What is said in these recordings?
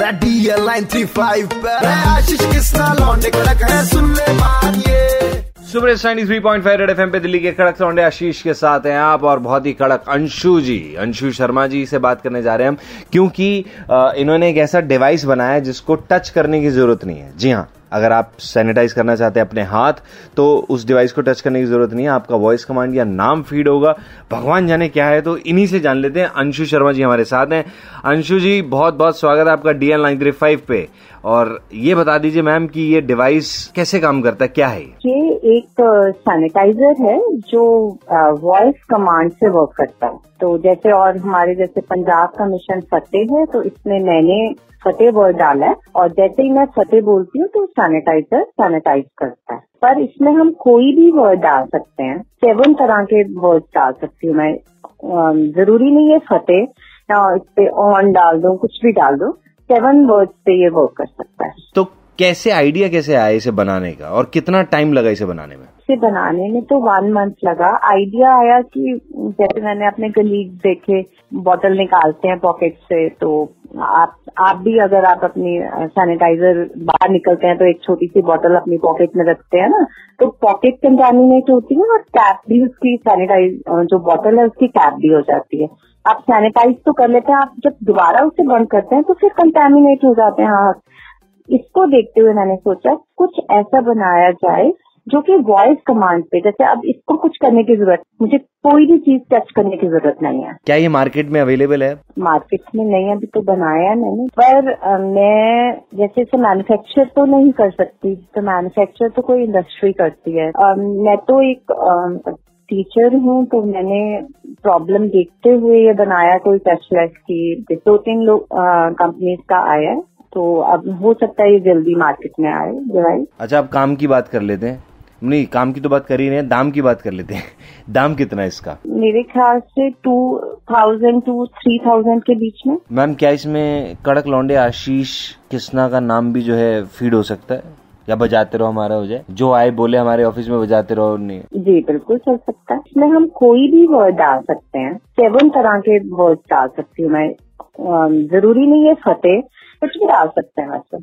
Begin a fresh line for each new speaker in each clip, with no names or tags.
Line three five Ashish Kisna लौंडे कड़क है, सुन ले
super ninety three point five Red FM पे दिल्ली के कड़क लौंडे आशीष के साथ हैं आप और बहुत ही कड़क अंशु जी। अंशु शर्मा जी से बात करने जा रहे हैं हम, क्योंकि इन्होंने एक ऐसा डिवाइस बनाया है जिसको टच करने की ज़रूरत नहीं है। जी हाँ। अगर आप सैनिटाइज करना चाहते हैं अपने हाथ तो उस डिवाइस को टच करने की ज़रूरत नहीं है। आपका वॉइस कमांड या नाम फ़ीड होगा। भगवान जाने क्या है तो इन्हीं से जान लेते हैं। अंशु शर्मा जी हमारे साथ हैं। अंशु जी बहुत बहुत स्वागत है आपका डीएल नाइन थ्री फाइव पे। और ये बता दीजिए मैम कि ये डिवाइस कैसे काम करता है, क्या है?
ये एक सैनिटाइजर है, जो वॉइस कमांड से वर्क करता है। तो जैसे और हमारे जैसे पंजाब का मिशन फतेह है तो इसमें मैंने फतेह वर्ड डाला है। और जैसे ही मैं फतेह बोलती हूँ तो सैनिटाइजर सैनिटाइज करता है। पर इसमें हम कोई भी वर्ड डाल सकते हैं। सेवन तरह के वर्ड डाल सकती हूँ मैं। ज़रूरी नहीं है फतेह। या इस पे ऑन डाल दो, कुछ भी डाल दो। सेवन वर्ड पे ये वर्क कर सकता है।
तो कैसे आइडिया कैसे आया इसे बनाने का? और कितना टाइम लगा इसे बनाने में?
इसे बनाने में तो वन मंथ लगा। आइडिया आया कि जैसे मैंने अपने कलीग देखे बॉटल निकालते हैं पॉकेट से तो आप आप भी अगर आप अपनी सैनिटाइजर बाहर निकलते हैं तो एक छोटी सी बॉटल अपनी पॉकेट में रखते हैं ना तो पॉकेट कंटामिनेट होती है और कैप भी उसकी सैनिटाइज जो बॉटल है उसकी कैप भी हो जाती है। आप सैनिटाइज तो कर लेते हैं, आप जब दोबारा उसे बंद करते हैं तो फिर कंटेमिनेट हो जाते हैं। हाँ इसको देखते हुए मैंने सोचा, कुछ ऐसा बनाया जाए जो कि वॉइस कमांड पे जैसे अब इसको कुछ करने की ज़रूरत मुझे कोई भी चीज़ टच करने की ज़रूरत नहीं है।
क्या ये मार्केट में अवेलेबल है?
मार्केट में नहीं अभी तो बनाया मैंने पर आ, मैं जैसे इसे मैन्युफैक्चर तो नहीं कर सकती तो मैन्युफैक्चर तो कोई इंडस्ट्री करती है। आ, मैं तो एक टीचर हूँ तो मैंने प्रॉब्लम देखते हुए ये बनाया कोई स्पेशलाइज की दो तीन लोग कंपनीज़ का आया है तो अब हो सकता है ये जल्दी मार्केट में आए डिवाइस
अच्छा आप काम की बात कर लेते हैं। नहीं काम की तो बात कर ही नहीं दाम की बात कर लेते हैं। दाम कितना है इसका?
मेरे ख्याल से two thousand two three thousand के बीच में।
मैम क्या इसमें कड़क लौंडे आशीष किसना का नाम भी जो है फ़ीड हो सकता है? या बजाते रहो हमारा हो जाए। जो आए बोले हमारे ऑफ़िस में बजाते रहो नहीं।
जी बिल्कुल चल सकता है। इसमें हम कोई भी वर्ड डाल सकते हैं। सेवन तरह के वर्ड डाल सकती हूँ मैं। ज़रूरी नहीं है फतेह। कुछ भी डाल सकते हैं वैसे।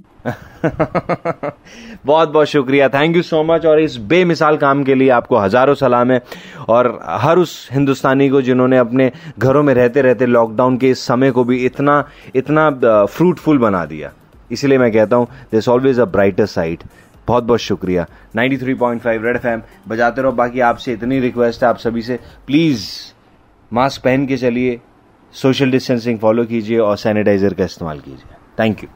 बहुत बहुत शुक्रिया। थैंक यू सो मच और इस बेमिसाल काम के लिए आपको हज़ारों सलाम है। और हर उस हिंदुस्तानी को जिन्होंने अपने घरों में रहते रहते लॉकडाउन के इस समय को भी इतना इतना फ्रूटफुल बना दिया। इसलिए मैं कहता हूँ this always a brighter side बहुत बहुत शुक्रिया। 93.5 रेड एफएम बजाते रहो। बाकी आपसे इतनी रिक्वेस्ट है, आप सभी से प्लीज़ मास्क पहन के चलिए सोशल डिस्टेंसिंग फॉलो कीजिए और सैनिटाइजर का इस्तेमाल कीजिए। Thank you